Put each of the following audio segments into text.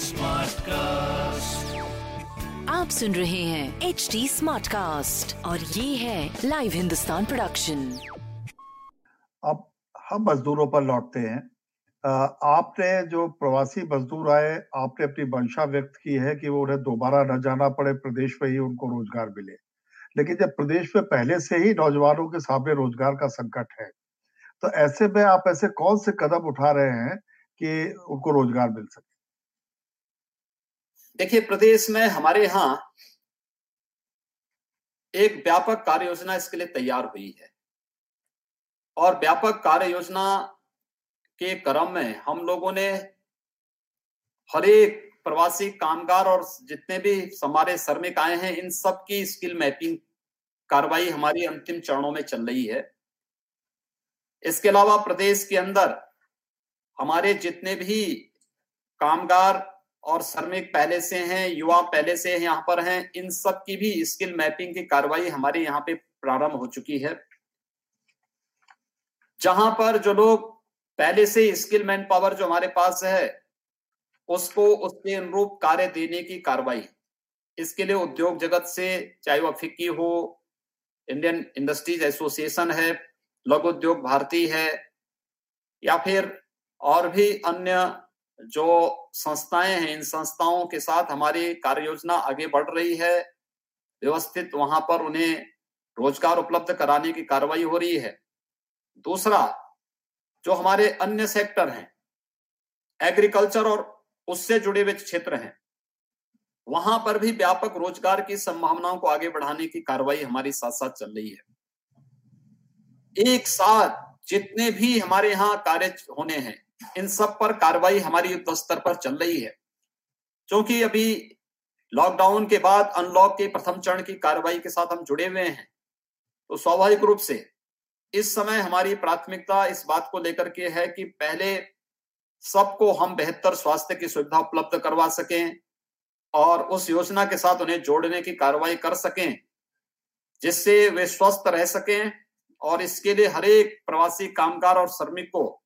Smart cast आप सुन रहे हैं एच डी स्मार्ट कास्ट और ये है लाइव हिंदुस्तान प्रोडक्शन अब हम मजदूरों पर लौटते हैं। आपने जो प्रवासी मजदूर आए आपने अपनी मंशा व्यक्त की है कि वो उन्हें दोबारा न जाना पड़े प्रदेश में ही उनको रोज़गार मिले। लेकिन जब प्रदेश में पहले से ही नौजवानों के सामने रोज़गार का संकट है तो ऐसे में आप ऐसे कौन से कदम उठा रहे हैं कि उनको रोज़गार मिल सके। देखिए, प्रदेश में हमारे यहाँ एक व्यापक कार्य योजना इसके लिए तैयार हुई है। और व्यापक कार्य योजना के क्रम में हम लोगों ने हर एक प्रवासी कामगार और जितने भी हमारे श्रमिक आए हैं, इन सब की स्किल मैपिंग कार्रवाई हमारी अंतिम चरणों में चल रही है। इसके अलावा प्रदेश के अंदर हमारे जितने भी कामगार और श्रमिक पहले से हैं, युवा पहले से यहाँ पर हैं, इन सब की भी स्किल मैपिंग की कार्रवाई हमारे यहाँ पे प्रारंभ हो चुकी है। जहाँ पर जो लोग पहले से स्किल मैन पावर जो हमारे पास है, उसको उसके अनुरूप कार्य देने की कार्रवाई, इसके लिए उद्योग जगत से, चाहे वह फिक्की हो, इंडियन इंडस्ट्रीज़ एसोसिएशन है, लघु उद्योग भारती है, या फिर और भी अन्य जो संस्थाएँ हैं, इन संस्थाओं के साथ हमारी कार्य योजना आगे बढ़ रही है। व्यवस्थित वहाँ पर उन्हें रोज़गार उपलब्ध कराने की कार्रवाई हो रही है। दूसरा, जो हमारे अन्य सेक्टर हैं, एग्रीकल्चर और उससे जुड़े हुए क्षेत्र हैं, वहाँ पर भी व्यापक रोज़गार की संभावनाओं को आगे बढ़ाने की कार्रवाई हमारी साथ साथ चल रही है। एक साथ जितने भी हमारे यहाँ कार्य होने हैं इन सब पर कार्रवाई हमारी युद्ध स्तर पर चल रही है। क्योंकि अभी लॉकडाउन के बाद अनलॉक के प्रथम चरण की कार्रवाई के साथ हम जुड़े हुए हैं। तो स्वाभाविक रूप से इस समय हमारी प्राथमिकता इस बात को लेकर के है कि पहले सबको हम बेहतर स्वास्थ्य की सुविधा उपलब्ध करवा सकें और उस योजना के साथ उन्हें जोड़ने की कार्रवाई कर सकें, जिससे वे स्वस्थ रह सकें और इसके लिए हर एक प्रवासी कामगार और श्रमिक को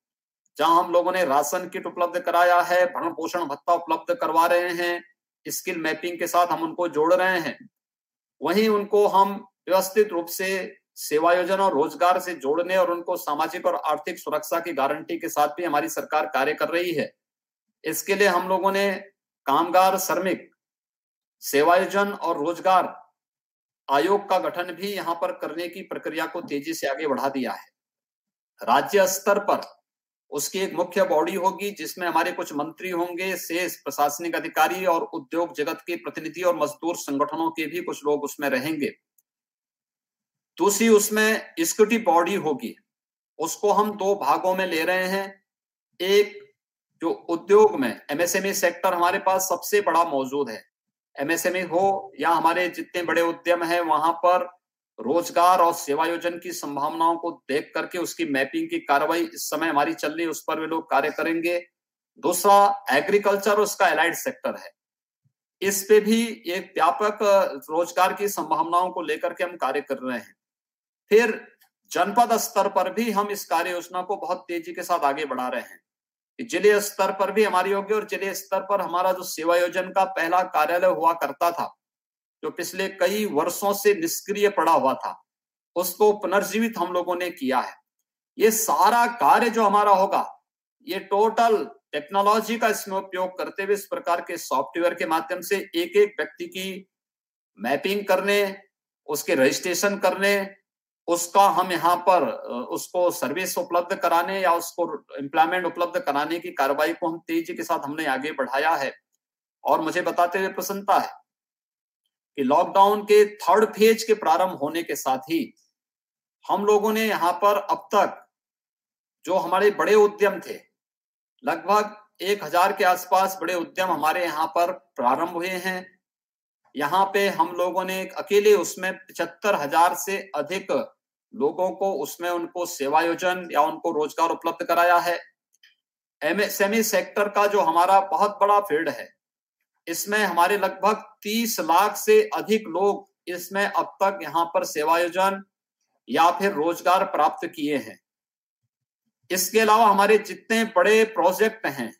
जहाँ हम लोगों ने राशन किट उपलब्ध कराया है, भरण पोषण भत्ता उपलब्ध करवा रहे हैं, स्किल मैपिंग के साथ हम उनको जोड़ रहे हैं। वहीं उनको हम व्यवस्थित रूप से सेवायोजन और रोज़गार से जोड़ने और उनको सामाजिक और आर्थिक सुरक्षा की गारंटी के साथ भी हमारी सरकार कार्य कर रही है। इसके लिए हम लोगों ने कामगार, श्रमिक, सेवायोजन और रोज़गार आयोग का गठन भी यहाँ पर करने की प्रक्रिया को तेज़ी से आगे बढ़ा दिया है। राज्य स्तर पर उसकी एक मुख्य बॉडी होगी, जिसमें हमारे कुछ मंत्री होंगे शेष प्रशासनिक अधिकारी और उद्योग जगत के प्रतिनिधि और मजदूर संगठनों के भी कुछ लोग उसमें रहेंगे। दूसरी उसमें स्कूटी बॉडी होगी। उसको हम दो भागों में ले रहे हैं। एक, जो उद्योग में एमएसएमई सेक्टर हमारे पास सबसे बड़ा मौजूद है। एमएसएमई हो या हमारे जितने बड़े उद्यम है, वहाँ पर रोज़गार और सेवायोजन की संभावनाओं को देख करके उसकी मैपिंग की कार्रवाई इस समय हमारी चल रही है, उस पर वे लोग कार्य करेंगे। दूसरा एग्रीकल्चर उसका एलाइड सेक्टर है। इस पे भी एक व्यापक रोज़गार की संभावनाओं को लेकर के हम कार्य कर रहे हैं। फिर जनपद स्तर पर भी हम इस कार्य योजना को बहुत तेज़ी के साथ आगे बढ़ा रहे हैं। ज़िले स्तर पर भी हमारी होगी और ज़िले स्तर पर हमारा जो सेवा योजन का पहला कार्यालय हुआ करता था जो पिछले कई वर्षों से निष्क्रिय पड़ा हुआ था, उसको पुनर्जीवित हम लोगों ने किया है। ये सारा कार्य जो हमारा होगा, ये टोटल टेक्नोलॉजी का इसमें उपयोग करते हुए इस प्रकार के सॉफ्टवेयर के माध्यम से एक एक व्यक्ति की मैपिंग करने, उसके रजिस्ट्रेशन करने, उसका हम यहाँ पर उसको सर्विस उपलब्ध कराने या उसको एम्प्लॉयमेंट उपलब्ध कराने की कार्रवाई को हम तेज़ी के साथ हमने आगे बढ़ाया है। और मुझे बताते हुए प्रसन्नता है कि लॉकडाउन के थर्ड फ़ेज़ के प्रारंभ होने के साथ ही हम लोगों ने यहाँ पर अब तक जो हमारे बड़े उद्यम थे, लगभग एक हज़ार के आसपास बड़े उद्यम हमारे यहाँ पर प्रारंभ हुए हैं। यहाँ पे हम लोगों ने अकेले उसमें पचहत्तर हज़ार से अधिक लोगों को उसमें उनको सेवायोजन या उनको रोज़गार उपलब्ध कराया है। एमएसएमई सेक्टर का जो हमारा बहुत बड़ा फ़ील्ड है इसमें हमारे लगभग 30 लाख से अधिक लोग इसमें अब तक यहाँ पर सेवायोजन या फिर रोज़गार प्राप्त किए हैं। इसके अलावा हमारे जितने बड़े प्रोजेक्ट हैं,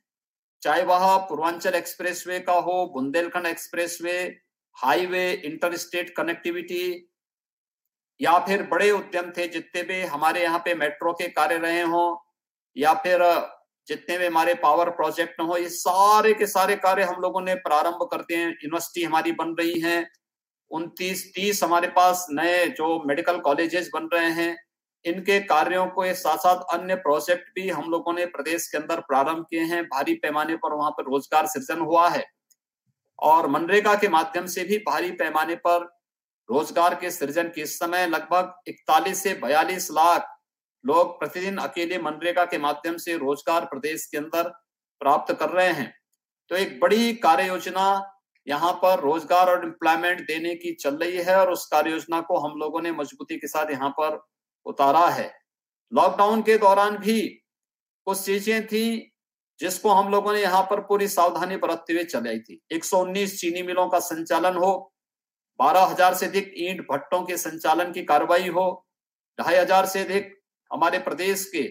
चाहे वह पूर्वांचल एक्सप्रेसवे का हो, Bundelkhand expressway, highway inter state connectivity या फिर बड़े उद्यम थे जितने भी हमारे यहाँ पे मेट्रो के कार्य रहे हों या फिर जितने भी हमारे पावर प्रोजेक्ट हो, ये सारे के सारे कार्य हम लोगों ने प्रारंभ करते हैं। यूनिवर्सिटी हमारी बन रही है। उनतीस, तीस हमारे पास नए जो मेडिकल कॉलेजेस बन रहे हैं। इनके कार्यों को साथ साथ अन्य प्रोजेक्ट भी हम लोगों ने प्रदेश के अंदर प्रारंभ किए हैं। भारी पैमाने पर वहाँ पर रोज़गार सृजन हुआ है। और मनरेगा के माध्यम से भी भारी पैमाने पर रोज़गार के सृजन के समय लगभग इकतालीस से बयालीस लाख लोग प्रतिदिन अकेले मनरेगा के माध्यम से रोज़गार प्रदेश के अंदर प्राप्त कर रहे हैं। तो एक बड़ी कार्य योजना यहाँ पर रोज़गार और एम्प्लॉयमेंट देने की चल रही है और उस कार्य योजना को हम लोगों ने मजबूती के साथ यहाँ पर उतारा है। लॉकडाउन के दौरान भी कुछ चीज़ें थी जिसको हम लोगों ने यहाँ पर पूरी सावधानी बरतते हुए चलाई थी। 119 चीनी मिलों का संचालन हो, बारह हज़ार से अधिक ईंट भट्टों के संचालन की कार्रवाई हो, ढाई हज़ार से अधिक हमारे प्रदेश के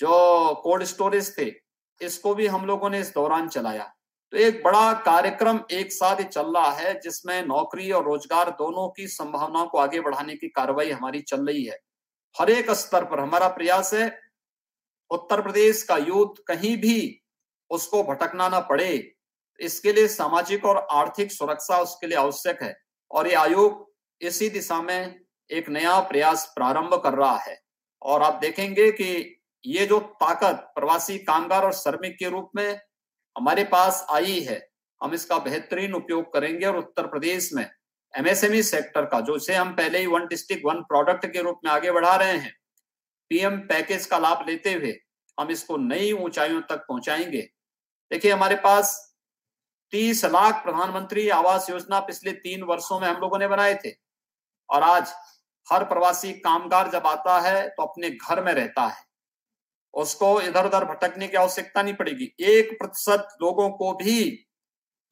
जो कोल्ड स्टोरेज थे, इसको भी हम लोगों ने इस दौरान चलाया। तो एक बड़ा कार्यक्रम एक साथ चल रहा है, जिसमें नौकरी और रोज़गार दोनों की संभावनाओं को आगे बढ़ाने की कार्रवाई हमारी चल रही है। हर एक स्तर पर हमारा प्रयास है, उत्तर प्रदेश का यूथ कहीं भी उसको भटकना ना पड़े। इसके लिए सामाजिक और आर्थिक सुरक्षा उसके लिए आवश्यक है और ये आयोग इसी दिशा में एक नया प्रयास प्रारंभ कर रहा है। और आप देखेंगे कि ये जो ताकत प्रवासी कामगार और श्रमिक के रूप में हमारे पास आई है, हम इसका बेहतरीन उपयोग करेंगे और उत्तर प्रदेश में एमएसएमई सेक्टर का, जो से हम पहले ही वन डिस्ट्रिक्ट वन प्रोडक्ट के रूप में आगे बढ़ा रहे हैं पीएम पैकेज का लाभ लेते हुए हम इसको नई ऊंचाइयों तक पहुंचाएँगे। देखिए, हमारे पास तीस लाख प्रधानमंत्री आवास योजना पिछले तीन वर्षों में हम लोगों ने बनाए थे और आज हर प्रवासी कामगार जब आता है तो अपने घर में रहता है। उसको इधर उधर भटकने की आवश्यकता नहीं पड़ेगी। एक प्रतिशत लोगों को भी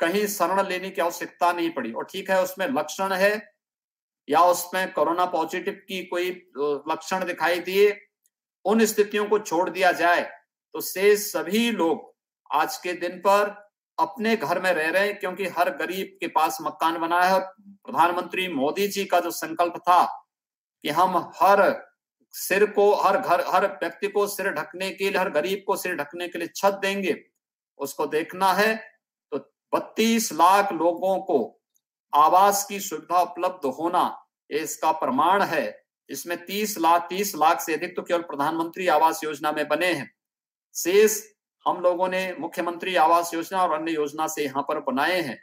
कहीं शरण लेने की आवश्यकता नहीं पड़ी। और ठीक है, उसमें लक्षण है, या उसमें कोरोना पॉजिटिव की कोई लक्षण दिखाई दिए, उन स्थितियों को छोड़ दिया जाए तो से सभी लोग आज के दिन पर अपने घर में रह रहे हैं, क्योंकि हर गरीब के पास मकान बना है। प्रधानमंत्री मोदी जी का जो संकल्प था कि हम हर सिर को, हर घर, हर व्यक्ति को सिर ढकने के लिए, हर गरीब को सिर ढकने के लिए छत देंगे। उसको देखना है तो बत्तीस लाख लोगों को आवास की सुविधा उपलब्ध होना ये इसका प्रमाण है। इसमें तीस लाख तीस लाख से अधिक तो केवल प्रधानमंत्री आवास योजना में बने हैं। शेष हम लोगों ने मुख्यमंत्री आवास योजना और अन्य योजना से यहाँ पर बनाए हैं।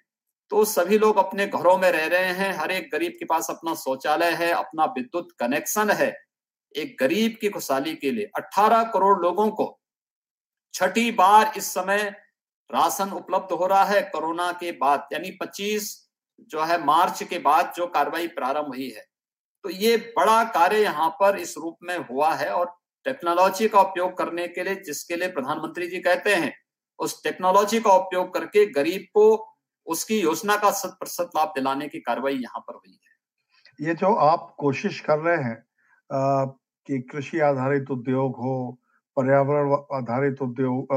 तो सभी लोग अपने घरों में रह रहे हैं। हर एक गरीब के पास अपना शौचालय है, अपना विद्युत कनेक्शन है। एक गरीब की खुशहाली के लिए 18 करोड़ लोगों को छठी बार इस समय राशन उपलब्ध हो रहा है कोरोना के बाद, यानी 25 जो है मार्च के बाद जो कार्रवाई प्रारंभ हुई है। तो ये बड़ा कार्य यहाँ पर इस रूप में हुआ है और टेक्नोलॉजी का उपयोग करने के लिए जिसके लिए प्रधानमंत्री जी कहते हैं, उस टेक्नोलॉजी का उपयोग करके गरीब को उसकी योजना का शत प्रतिशत लाभ दिलाने की कार्रवाई यहाँ पर हुई है। ये जो आप कोशिश कर रहे हैं कि कृषि आधारित उद्योग हो, पर्यावरण आधारित उद्योग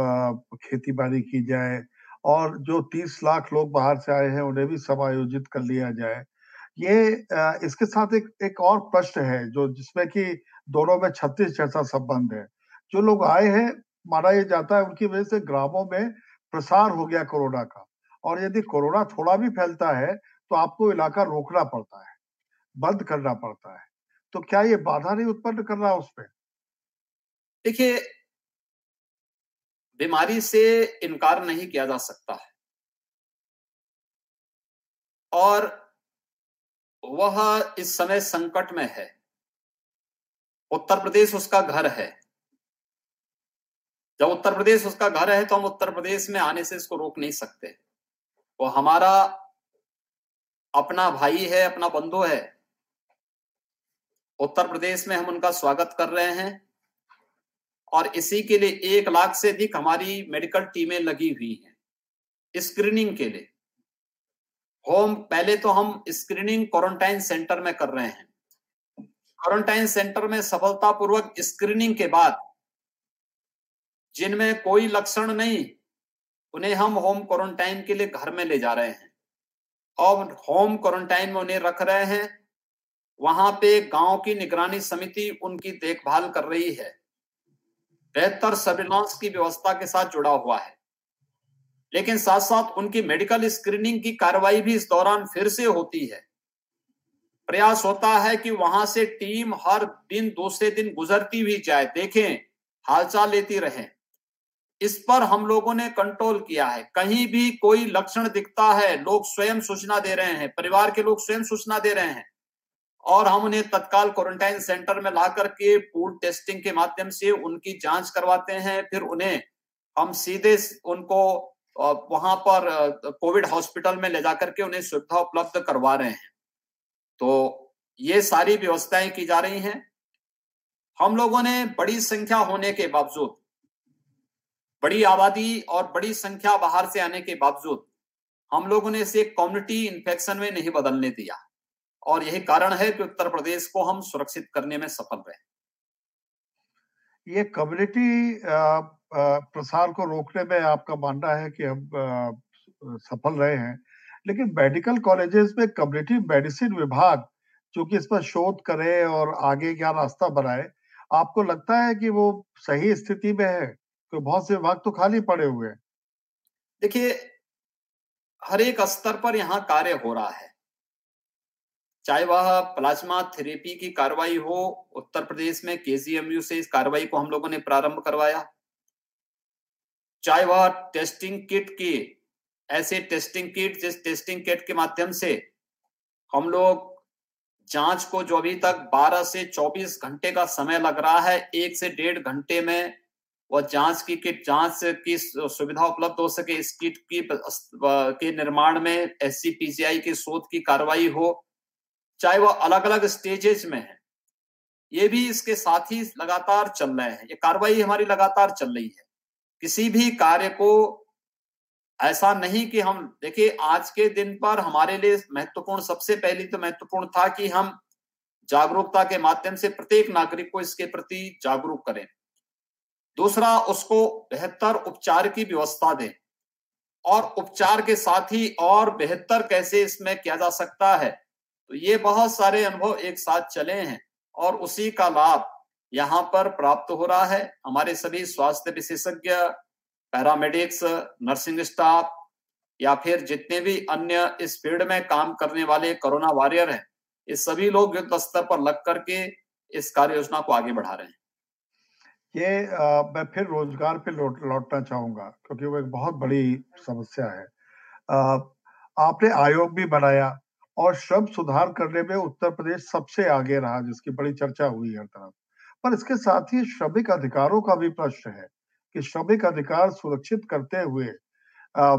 खेती बाड़ी की जाए, और जो 30 लाख लोग बाहर से आए हैं, उन्हें भी समायोजित कर लिया जाए, ये इसके साथ एक एक और प्रश्न है, जो जिसमें कि दोनों में छत्तीस जैसा संबंध है। जो लोग आए हैं, माना यह जाता है, उनकी वजह से ग्रामों में प्रसार हो गया कोरोना का। और यदि कोरोना थोड़ा भी फैलता है तो आपको इलाका रोकना पड़ता है, बंद करना पड़ता है। तो क्या ये बाधा नहीं उत्पन्न कर रहा उसमें देखिए, बीमारी से इनकार नहीं किया जा सकता है। और वह इस समय संकट में है। उत्तर प्रदेश उसका घर है। जब उत्तर प्रदेश उसका घर है तो हम उत्तर प्रदेश में आने से इसको रोक नहीं सकते। वो हमारा अपना भाई है, अपना बंधु है। उत्तर प्रदेश में हम उनका स्वागत कर रहे हैं और इसी के लिए एक लाख से अधिक हमारी मेडिकल टीमें लगी हुई हैं स्क्रीनिंग के लिए। होम, पहले तो हम स्क्रीनिंग क्वारंटाइन सेंटर में कर रहे हैं। क्वारंटाइन सेंटर में सफलतापूर्वक स्क्रीनिंग के बाद जिनमें कोई लक्षण नहीं उन्हें हम होम क्वारंटाइन के लिए घर में ले जा रहे हैं। और होम क्वारंटाइन में उन्हें रख रहे हैं। वहाँ पे गाँव की निगरानी समिति उनकी देखभाल कर रही है। बेहतर सर्विलांस की व्यवस्था के साथ जुड़ा हुआ है। लेकिन साथ साथ उनकी मेडिकल स्क्रीनिंग की कार्रवाई भी इस दौरान फिर से होती है। प्रयास होता है कि वहाँ से टीम हर दिन, दूसरे दिन गुजरती भी जाए। देखें, हालचाल लेती रहे। इस पर हम लोगों ने कंट्रोल किया है। कहीं भी कोई लक्षण दिखता है, लोग स्वयं सूचना दे रहे हैं, परिवार के लोग स्वयं सूचना दे रहे हैं। और हम उन्हें तत्काल क्वारंटाइन सेंटर में ला करके पूल टेस्टिंग के माध्यम से उनकी जाँच करवाते हैं, फिर उन्हें हम सीधे उनको वहाँ पर कोविड हॉस्पिटल में ले जाकर के उन्हें सुविधा उपलब्ध करवा रहे हैं। तो ये सारी व्यवस्थाएँ की जा रही हैं। हम लोगों ने बड़ी संख्या होने के बावजूद बड़ी आबादी और बड़ी संख्या बाहर से आने के बावजूद हम लोगों ने इसे कम्युनिटी इन्फेक्शन में नहीं बदलने दिया। और यही कारण है कि उत्तर प्रदेश को हम सुरक्षित करने में सफल रहे। ये कम्युनिटी प्रसार को रोकने में आपका मानना है कि हम सफल रहे हैं। लेकिन मेडिकल कॉलेजेस में कम्युनिटी मेडिसिन विभाग, जो कि इस पर शोध करे और आगे क्या रास्ता बनाए, आपको लगता है कि वो सही स्थिति में है? तो बहुत से विभाग तो खाली पड़े हुए देखिए, हर एक स्तर पर यहाँ कार्य हो रहा है। चाहे वह प्लाज्मा थेरेपी की कार्रवाई हो, उत्तर प्रदेश में केजीएमयू से इस कार्रवाई को हम लोगों ने प्रारंभ करवाया। चाहे वह टेस्टिंग किट की, ऐसे टेस्टिंग किट, जिस टेस्टिंग किट के माध्यम से हम लोग जाँच को जो अभी तक 12 से 24 घंटे का समय लग रहा है, एक से डेढ़ घंटे में वह जाँच की किट, जाँच की सुविधा उपलब्ध हो सके, इस किट की के निर्माण में एस सी की शोध की कार्रवाई हो, चाहे वह अलग अलग स्टेजेस में है। ये भी इसके साथ ही लगातार चल रहे हैं। ये कार्रवाई हमारी लगातार चल रही है। किसी भी कार्य को ऐसा नहीं कि हम, देखिए, आज के दिन पर हमारे लिए महत्वपूर्ण, सबसे पहली तो महत्वपूर्ण था कि हम जागरूकता के माध्यम से प्रत्येक नागरिक को इसके प्रति जागरूक करें। दूसरा, उसको बेहतर उपचार की व्यवस्था दें। और उपचार के साथ ही और बेहतर कैसे इसमें किया जा सकता है? तो ये बहुत सारे अनुभव एक साथ चले हैं और उसी का लाभ यहाँ पर प्राप्त हो रहा है। हमारे सभी स्वास्थ्य विशेषज्ञ पैरामेडिक्स नर्सिंग स्टाफ या फिर जितने भी अन्य इस फ़ील्ड में काम करने वाले कोरोना वॉरियर हैं, ये सभी लोग युद्ध स्तर पर लग करके इस कार्य योजना को आगे बढ़ा रहे हैं। ये मैं फिर रोज़गार पे लौट, लौटना चाहूँगा, क्योंकि वो एक बहुत बड़ी समस्या है। आपने आयोग भी बनाया और श्रम सुधार करने में उत्तर प्रदेश सबसे आगे रहा, जिसकी बड़ी चर्चा हुई हर तरफ़। पर इसके साथ ही श्रमिक अधिकारों का भी प्रश्न है कि श्रमिक अधिकार सुरक्षित करते हुए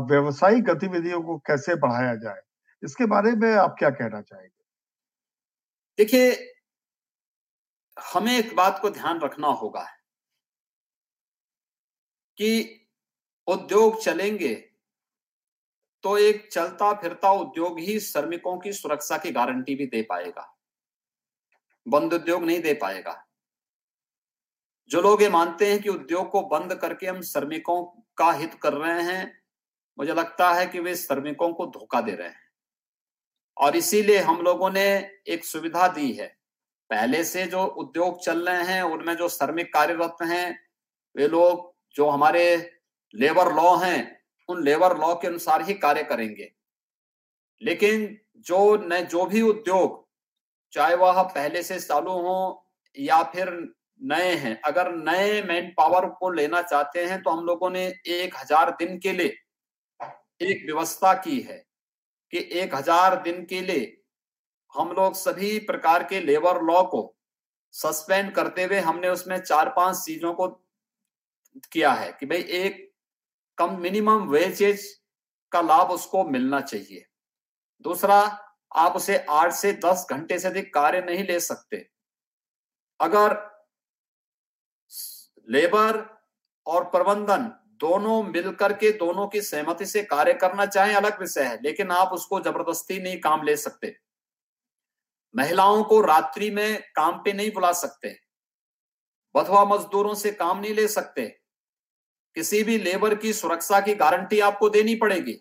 व्यवसायिक गतिविधियों को कैसे बढ़ाया जाए? इसके बारे में आप क्या कहना चाहेंगे? देखिए, हमें एक बात को ध्यान रखना होगा। कि उद्योग चलेंगे तो एक चलता फिरता उद्योग ही श्रमिकों की सुरक्षा की गारंटी भी दे पाएगा। बंद उद्योग नहीं दे पाएगा। जो लोग ये मानते हैं कि उद्योग को बंद करके हम श्रमिकों का हित कर रहे हैं, मुझे लगता है कि वे श्रमिकों को धोखा दे रहे हैं। और इसीलिए हम लोगों ने एक सुविधा दी है। पहले से जो उद्योग चल रहे हैं, उनमें जो श्रमिक कार्यरत हैं, वे लोग जो हमारे लेबर लॉ हैं, उन लेबर लॉ के अनुसार ही कार्य करेंगे। लेकिन जो न, जो भी उद्योग, चाहे वह पहले से चालू हो या फिर नए हैं, अगर नए मैन पावर को लेना चाहते हैं तो हम लोगों ने एक हज़ार दिन के लिए एक व्यवस्था की है कि एक हज़ार दिन के लिए हम लोग सभी प्रकार के लेबर लॉ को सस्पेंड करते हुए हमने उसमें चार पाँच चीज़ों को किया है कि भाई एक कम मिनिमम वेजेज का लाभ उसको मिलना चाहिए। दूसरा, आप उसे आठ से दस घंटे से अधिक कार्य नहीं ले सकते। अगर लेबर और प्रबंधन दोनों मिलकर के दोनों की सहमति से कार्य करना चाहे, अलग विषय है, लेकिन आप उसको ज़बरदस्ती नहीं काम ले सकते। महिलाओं को रात्रि में काम पे नहीं बुला सकते। बधवा मजदूरों से काम नहीं ले सकते। किसी भी लेबर की सुरक्षा की गारंटी आपको देनी पड़ेगी।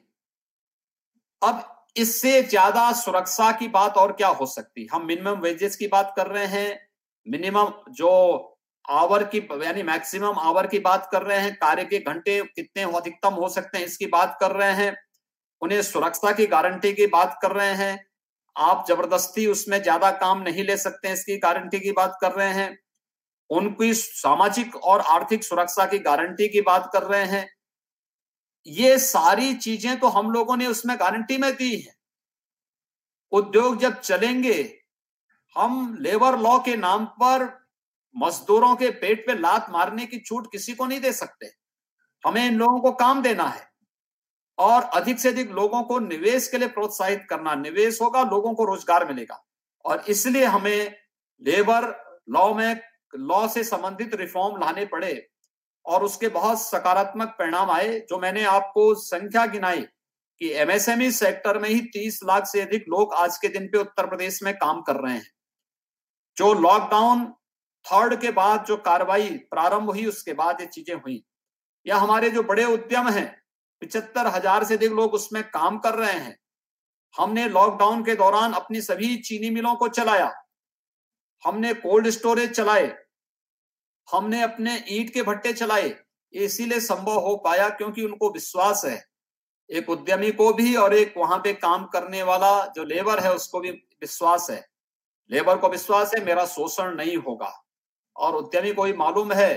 अब इससे ज़्यादा सुरक्षा की बात और क्या हो सकती? हम मिनिमम वेजेस की बात कर रहे हैं मिनिमम जो आवर की, यानी मैक्सिमम आवर की बात कर रहे हैं, कार्य के घंटे कितने अधिकतम हो सकते हैं, इसकी बात कर रहे हैं, उन्हें सुरक्षा की गारंटी की बात कर रहे हैं, आप ज़बरदस्ती उसमें ज़्यादा काम नहीं ले सकते इसकी गारंटी की बात कर रहे हैं। उनकी सामाजिक और आर्थिक सुरक्षा की गारंटी की बात कर रहे हैं। ये सारी चीज़ें तो हम लोगों ने उसमें गारंटी में दी है। उद्योग जब चलेंगे, हम लेबर लॉ के नाम पर मजदूरों के पेट पे लात मारने की छूट किसी को नहीं दे सकते। हमें इन लोगों को काम देना है और अधिक से अधिक लोगों को निवेश के लिए प्रोत्साहित करना। निवेश होगा, लोगों को रोज़गार मिलेगा। और इसलिए हमें लेबर लॉ में लॉ से संबंधित रिफॉर्म लाने पड़े और उसके बहुत सकारात्मक परिणाम आए, जो मैंने आपको संख्या गिनाई कि एमएसएमई सेक्टर में ही 30 लाख से अधिक लोग आज के दिन पे उत्तर प्रदेश में काम कर रहे हैं। जो लॉकडाउन थर्ड के बाद जो कार्रवाई प्रारंभ हुई, उसके बाद ये चीज़ें हुई। या हमारे जो बड़े उद्यम हैं पिछहत्तर हज़ार से अधिक लोग उसमें काम कर रहे हैं। हमने लॉकडाउन के दौरान अपनी सभी चीनी मिलों को चलाया। हमने कोल्ड स्टोरेज चलाए। हमने अपने ईट के भट्टे चलाए इसीलिए संभव हो पाया क्योंकि उनको विश्वास है। एक उद्यमी को भी और एक वहाँ पे काम करने वाला जो लेबर है, उसको भी विश्वास है। लेबर को विश्वास है, मेरा शोषण नहीं होगा। और उद्यमी को भी मालूम है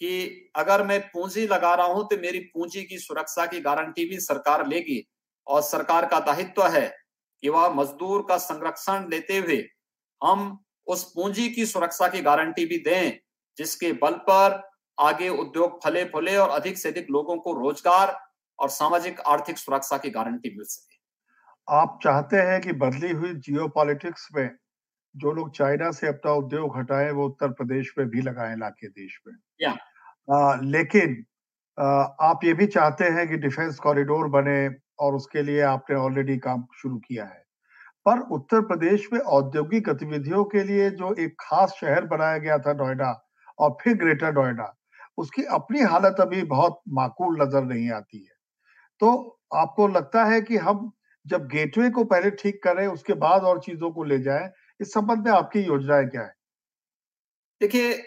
कि अगर मैं पूंजी लगा रहा हूँ तो मेरी पूंजी की सुरक्षा की गारंटी भी सरकार लेगी। और सरकार का दायित्व है कि वह मजदूर का संरक्षण लेते हुए हम उस पूंजी की सुरक्षा की गारंटी भी दें। जिसके बल पर आगे उद्योग फले फूले और अधिक से अधिक लोगों को रोज़गार और सामाजिक आर्थिक सुरक्षा की गारंटी मिल सके। आप चाहते हैं कि बदली हुई जियो में जो लोग चाइना से अपना उद्योग हटाए वो उत्तर प्रदेश में भी लगाए ला के देश में। या। आ, लेकिन आ, आप ये भी चाहते हैं कि डिफेंस कॉरिडोर बने और उसके लिए आपने ऑलरेडी काम शुरू किया है। पर उत्तर प्रदेश में औद्योगिक गतिविधियों के लिए जो एक खास शहर बनाया गया था नोएडा और फिर ग्रेटर नोएडा। उसकी अपनी हालत अभी बहुत माकूल नज़र नहीं आती है। तो आपको लगता है कि हम जब गेटवे को पहले ठीक करें, उसके बाद और चीज़ों को ले जाएँ, इस संबंध में आपकी योजनाएँ क्या है? देखिए,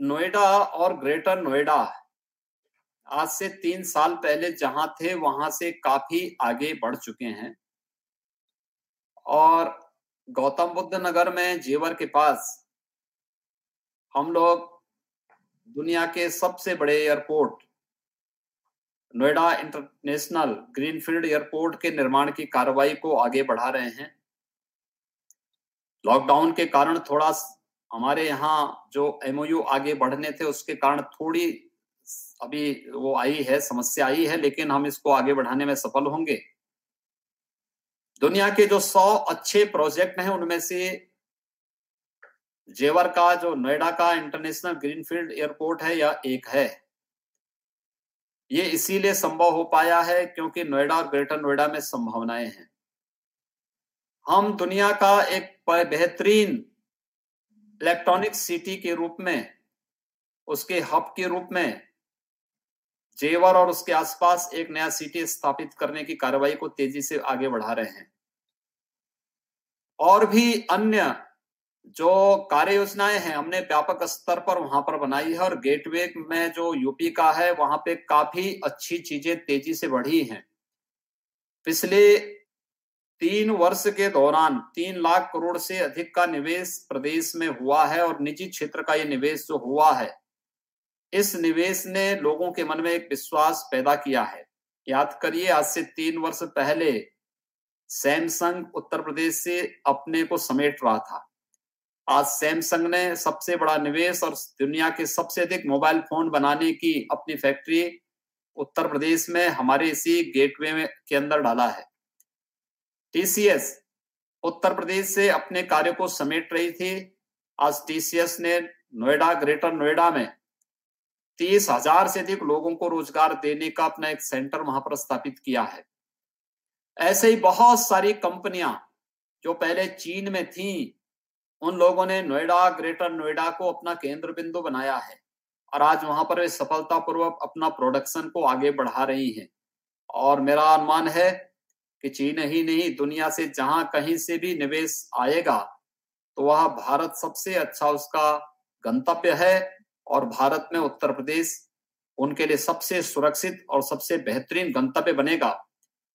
नोएडा और ग्रेटर नोएडा आज से तीन साल पहले जहाँ थे, वहाँ से काफ़ी आगे बढ़ चुके हैं। और गौतम बुद्ध नगर में जेवर के पास हम लोग दुनिया के सबसे बड़े airport, Noida international greenfield airport के निर्माण की कार्रवाई को आगे बढ़ा रहे हैं। लॉकडाउन के कारण थोड़ा हमारे यहाँ जो एमओयू आगे बढ़ने थे, उसके कारण थोड़ी अभी वो आई है, समस्या आई है, लेकिन हम इसको आगे बढ़ाने में सफल होंगे। दुनिया के जो सौ अच्छे प्रोजेक्ट हैं, उनमें से जेवर का जो नोएडा का इंटरनेशनल ग्रीनफील्ड एयरपोर्ट है, यह एक है। ये इसीलिए संभव हो पाया है क्योंकि नोएडा और ग्रेटर नोएडा में संभावनाएँ हैं। हम दुनिया का एक बेहतरीन इलेक्ट्रॉनिक सिटी के रूप में, उसके हब के रूप में, जेवर और उसके आसपास एक नया सिटी स्थापित करने की कार्रवाई को तेज़ी से आगे बढ़ा रहे हैं। और भी अन्य जो कार्य योजनाएँ हैं, हमने व्यापक स्तर पर वहाँ पर बनाई है और गेटवे में जो यूपी का है, वहाँ पे काफ़ी अच्छी चीज़ें तेज़ी से बढ़ी हैं। पिछले तीन वर्ष के दौरान तीन लाख करोड़ से अधिक का निवेश प्रदेश में हुआ है और निजी क्षेत्र का ये निवेश जो हुआ है, इस निवेश ने लोगों के मन में एक विश्वास पैदा किया है। याद करिए, आज से तीन वर्ष पहले सैमसंग उत्तर प्रदेश से अपने को समेट रहा था। आज सैमसंग ने सबसे बड़ा निवेश और दुनिया के सबसे अधिक मोबाइल फ़ोन बनाने की अपनी फैक्ट्री उत्तर प्रदेश में हमारे इसी गेटवे में के अंदर डाला है। टीसीएस उत्तर प्रदेश से अपने कार्य को समेट रही थी। आज टीसीएस ने नोएडा, ग्रेटर नोएडा में तीस हज़ार से अधिक लोगों को रोज़गार देने का अपना एक सेंटर वहाँ पर स्थापित किया है। ऐसे ही बहुत सारी कंपनियाँ जो पहले चीन में थी उन लोगों ने नोएडा, ग्रेटर नोएडा को अपना केंद्र बिंदु बनाया है और आज वहाँ पर वे सफलतापूर्वक अपना प्रोडक्शन को आगे बढ़ा रही हैं। और मेरा अनुमान है कि चीन ही नहीं, दुनिया से जहाँ कहीं से भी निवेश आएगा तो वह भारत सबसे अच्छा उसका गंतव्य है और भारत में उत्तर प्रदेश उनके लिए सबसे सुरक्षित और सबसे बेहतरीन गंतव्य बनेगा।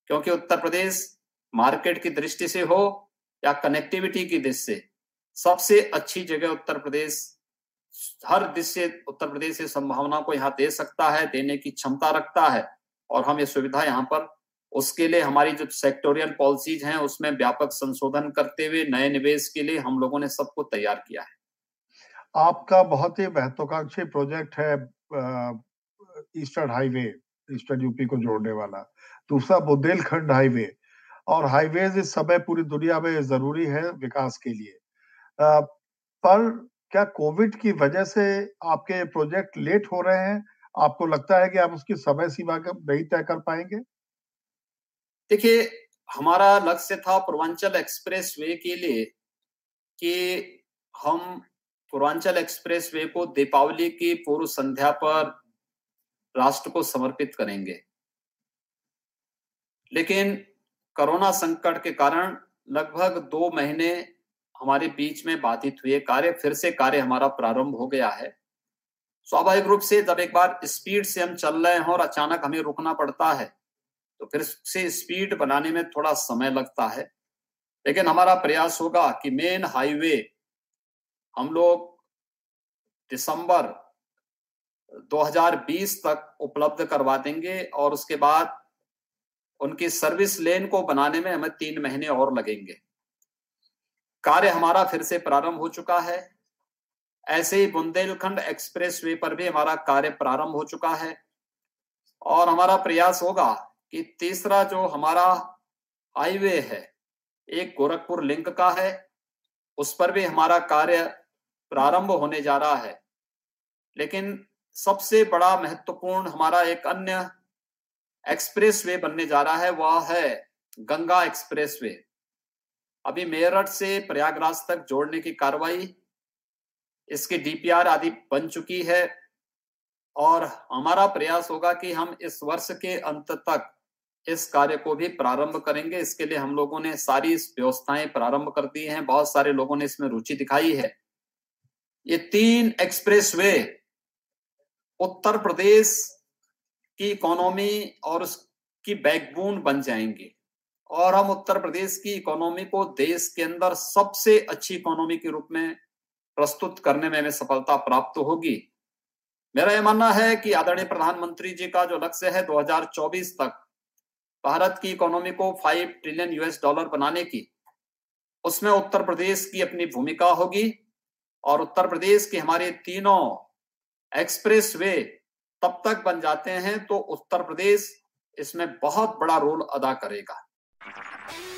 क्योंकि उत्तर प्रदेश मार्केट की दृष्टि से हो या कनेक्टिविटी की दृष्टि से सबसे अच्छी जगह उत्तर प्रदेश, हर दिश से उत्तर प्रदेश से संभावना को यहाँ दे सकता है, देने की क्षमता रखता है। और हम ये सुविधा यहाँ पर, उसके लिए हमारी जो सेक्टोरियल पॉलिसीज़ हैं, उसमें व्यापक संशोधन करते हुए नए निवेश के लिए हम लोगों ने सबको तैयार किया है। आपका बहुत ही महत्वाकांक्षी प्रोजेक्ट है ईस्टर्न हाईवे ईस्टर्न यूपी को जोड़ने वाला। दूसरा बुंदेलखंड हाईवे और हाईवे इस समय पूरी दुनिया में ज़रूरी है विकास के लिए। पर क्या कोविड की वजह से आपके प्रोजेक्ट लेट हो रहे हैं? आपको लगता है कि आप उसकी समय सीमा नहीं तय कर पाएँगे? देखिए, हमारा लक्ष्य था पूर्वांचल एक्सप्रेस वे के लिए कि हम पूर्वांचल एक्सप्रेस वे को दीपावली की पूर्व संध्या पर राष्ट्र को समर्पित करेंगे। लेकिन कोरोना संकट के कारण लगभग दो महीने हमारे बीच में बाधित हुए कार्य, फिर से कार्य हमारा प्रारंभ हो गया है। स्वाभाविक रूप से जब एक बार स्पीड से हम चल रहे हैं और अचानक हमें रुकना पड़ता है तो फिर से स्पीड बनाने में थोड़ा समय लगता है। लेकिन हमारा प्रयास होगा कि मेन हाईवे हम लोग दिसंबर 2020 तक उपलब्ध करवा देंगे और उसके बाद उनकी सर्विस लेन को बनाने में हमें तीन महीने और लगेंगे। कार्य हमारा फिर से प्रारंभ हो चुका है। ऐसे ही बुंदेलखंड एक्सप्रेस वे पर भी हमारा कार्य प्रारंभ हो चुका है। और हमारा प्रयास होगा कि तीसरा जो हमारा हाईवे है, एक गोरखपुर लिंक का है, उस पर भी हमारा कार्य प्रारंभ होने जा रहा है। लेकिन सबसे बड़ा महत्वपूर्ण हमारा एक अन्य एक्सप्रेस वे बनने जा रहा है, वह है गंगा एक्सप्रेस वे अभी मेरठ से प्रयागराज तक जोड़ने की कार्रवाई, इसकी डीपीआर आदि बन चुकी है और हमारा प्रयास होगा कि हम इस वर्ष के अंत तक इस कार्य को भी प्रारंभ करेंगे। इसके लिए हम लोगों ने सारी व्यवस्थाएँ प्रारंभ कर दी हैं। बहुत सारे लोगों ने इसमें रुचि दिखाई है। ये तीन एक्सप्रेस वे उत्तर प्रदेश की इकोनॉमी और उसकी बैकबोन बन जाएँगे। और हम उत्तर प्रदेश की इकोनॉमी को देश के अंदर सबसे अच्छी इकोनॉमी के रूप में प्रस्तुत करने में हमें सफलता प्राप्त होगी। मेरा यह मानना है कि आदरणीय प्रधानमंत्री जी का जो लक्ष्य है 2024 तक भारत की इकोनॉमी को 5 ट्रिलियन यूएस डॉलर बनाने की, उसमें उत्तर प्रदेश की अपनी भूमिका होगी और उत्तर प्रदेश के हमारे तीनों एक्सप्रेस वे तब तक बन जाते हैं तो उत्तर प्रदेश इसमें बहुत बड़ा रोल अदा करेगा।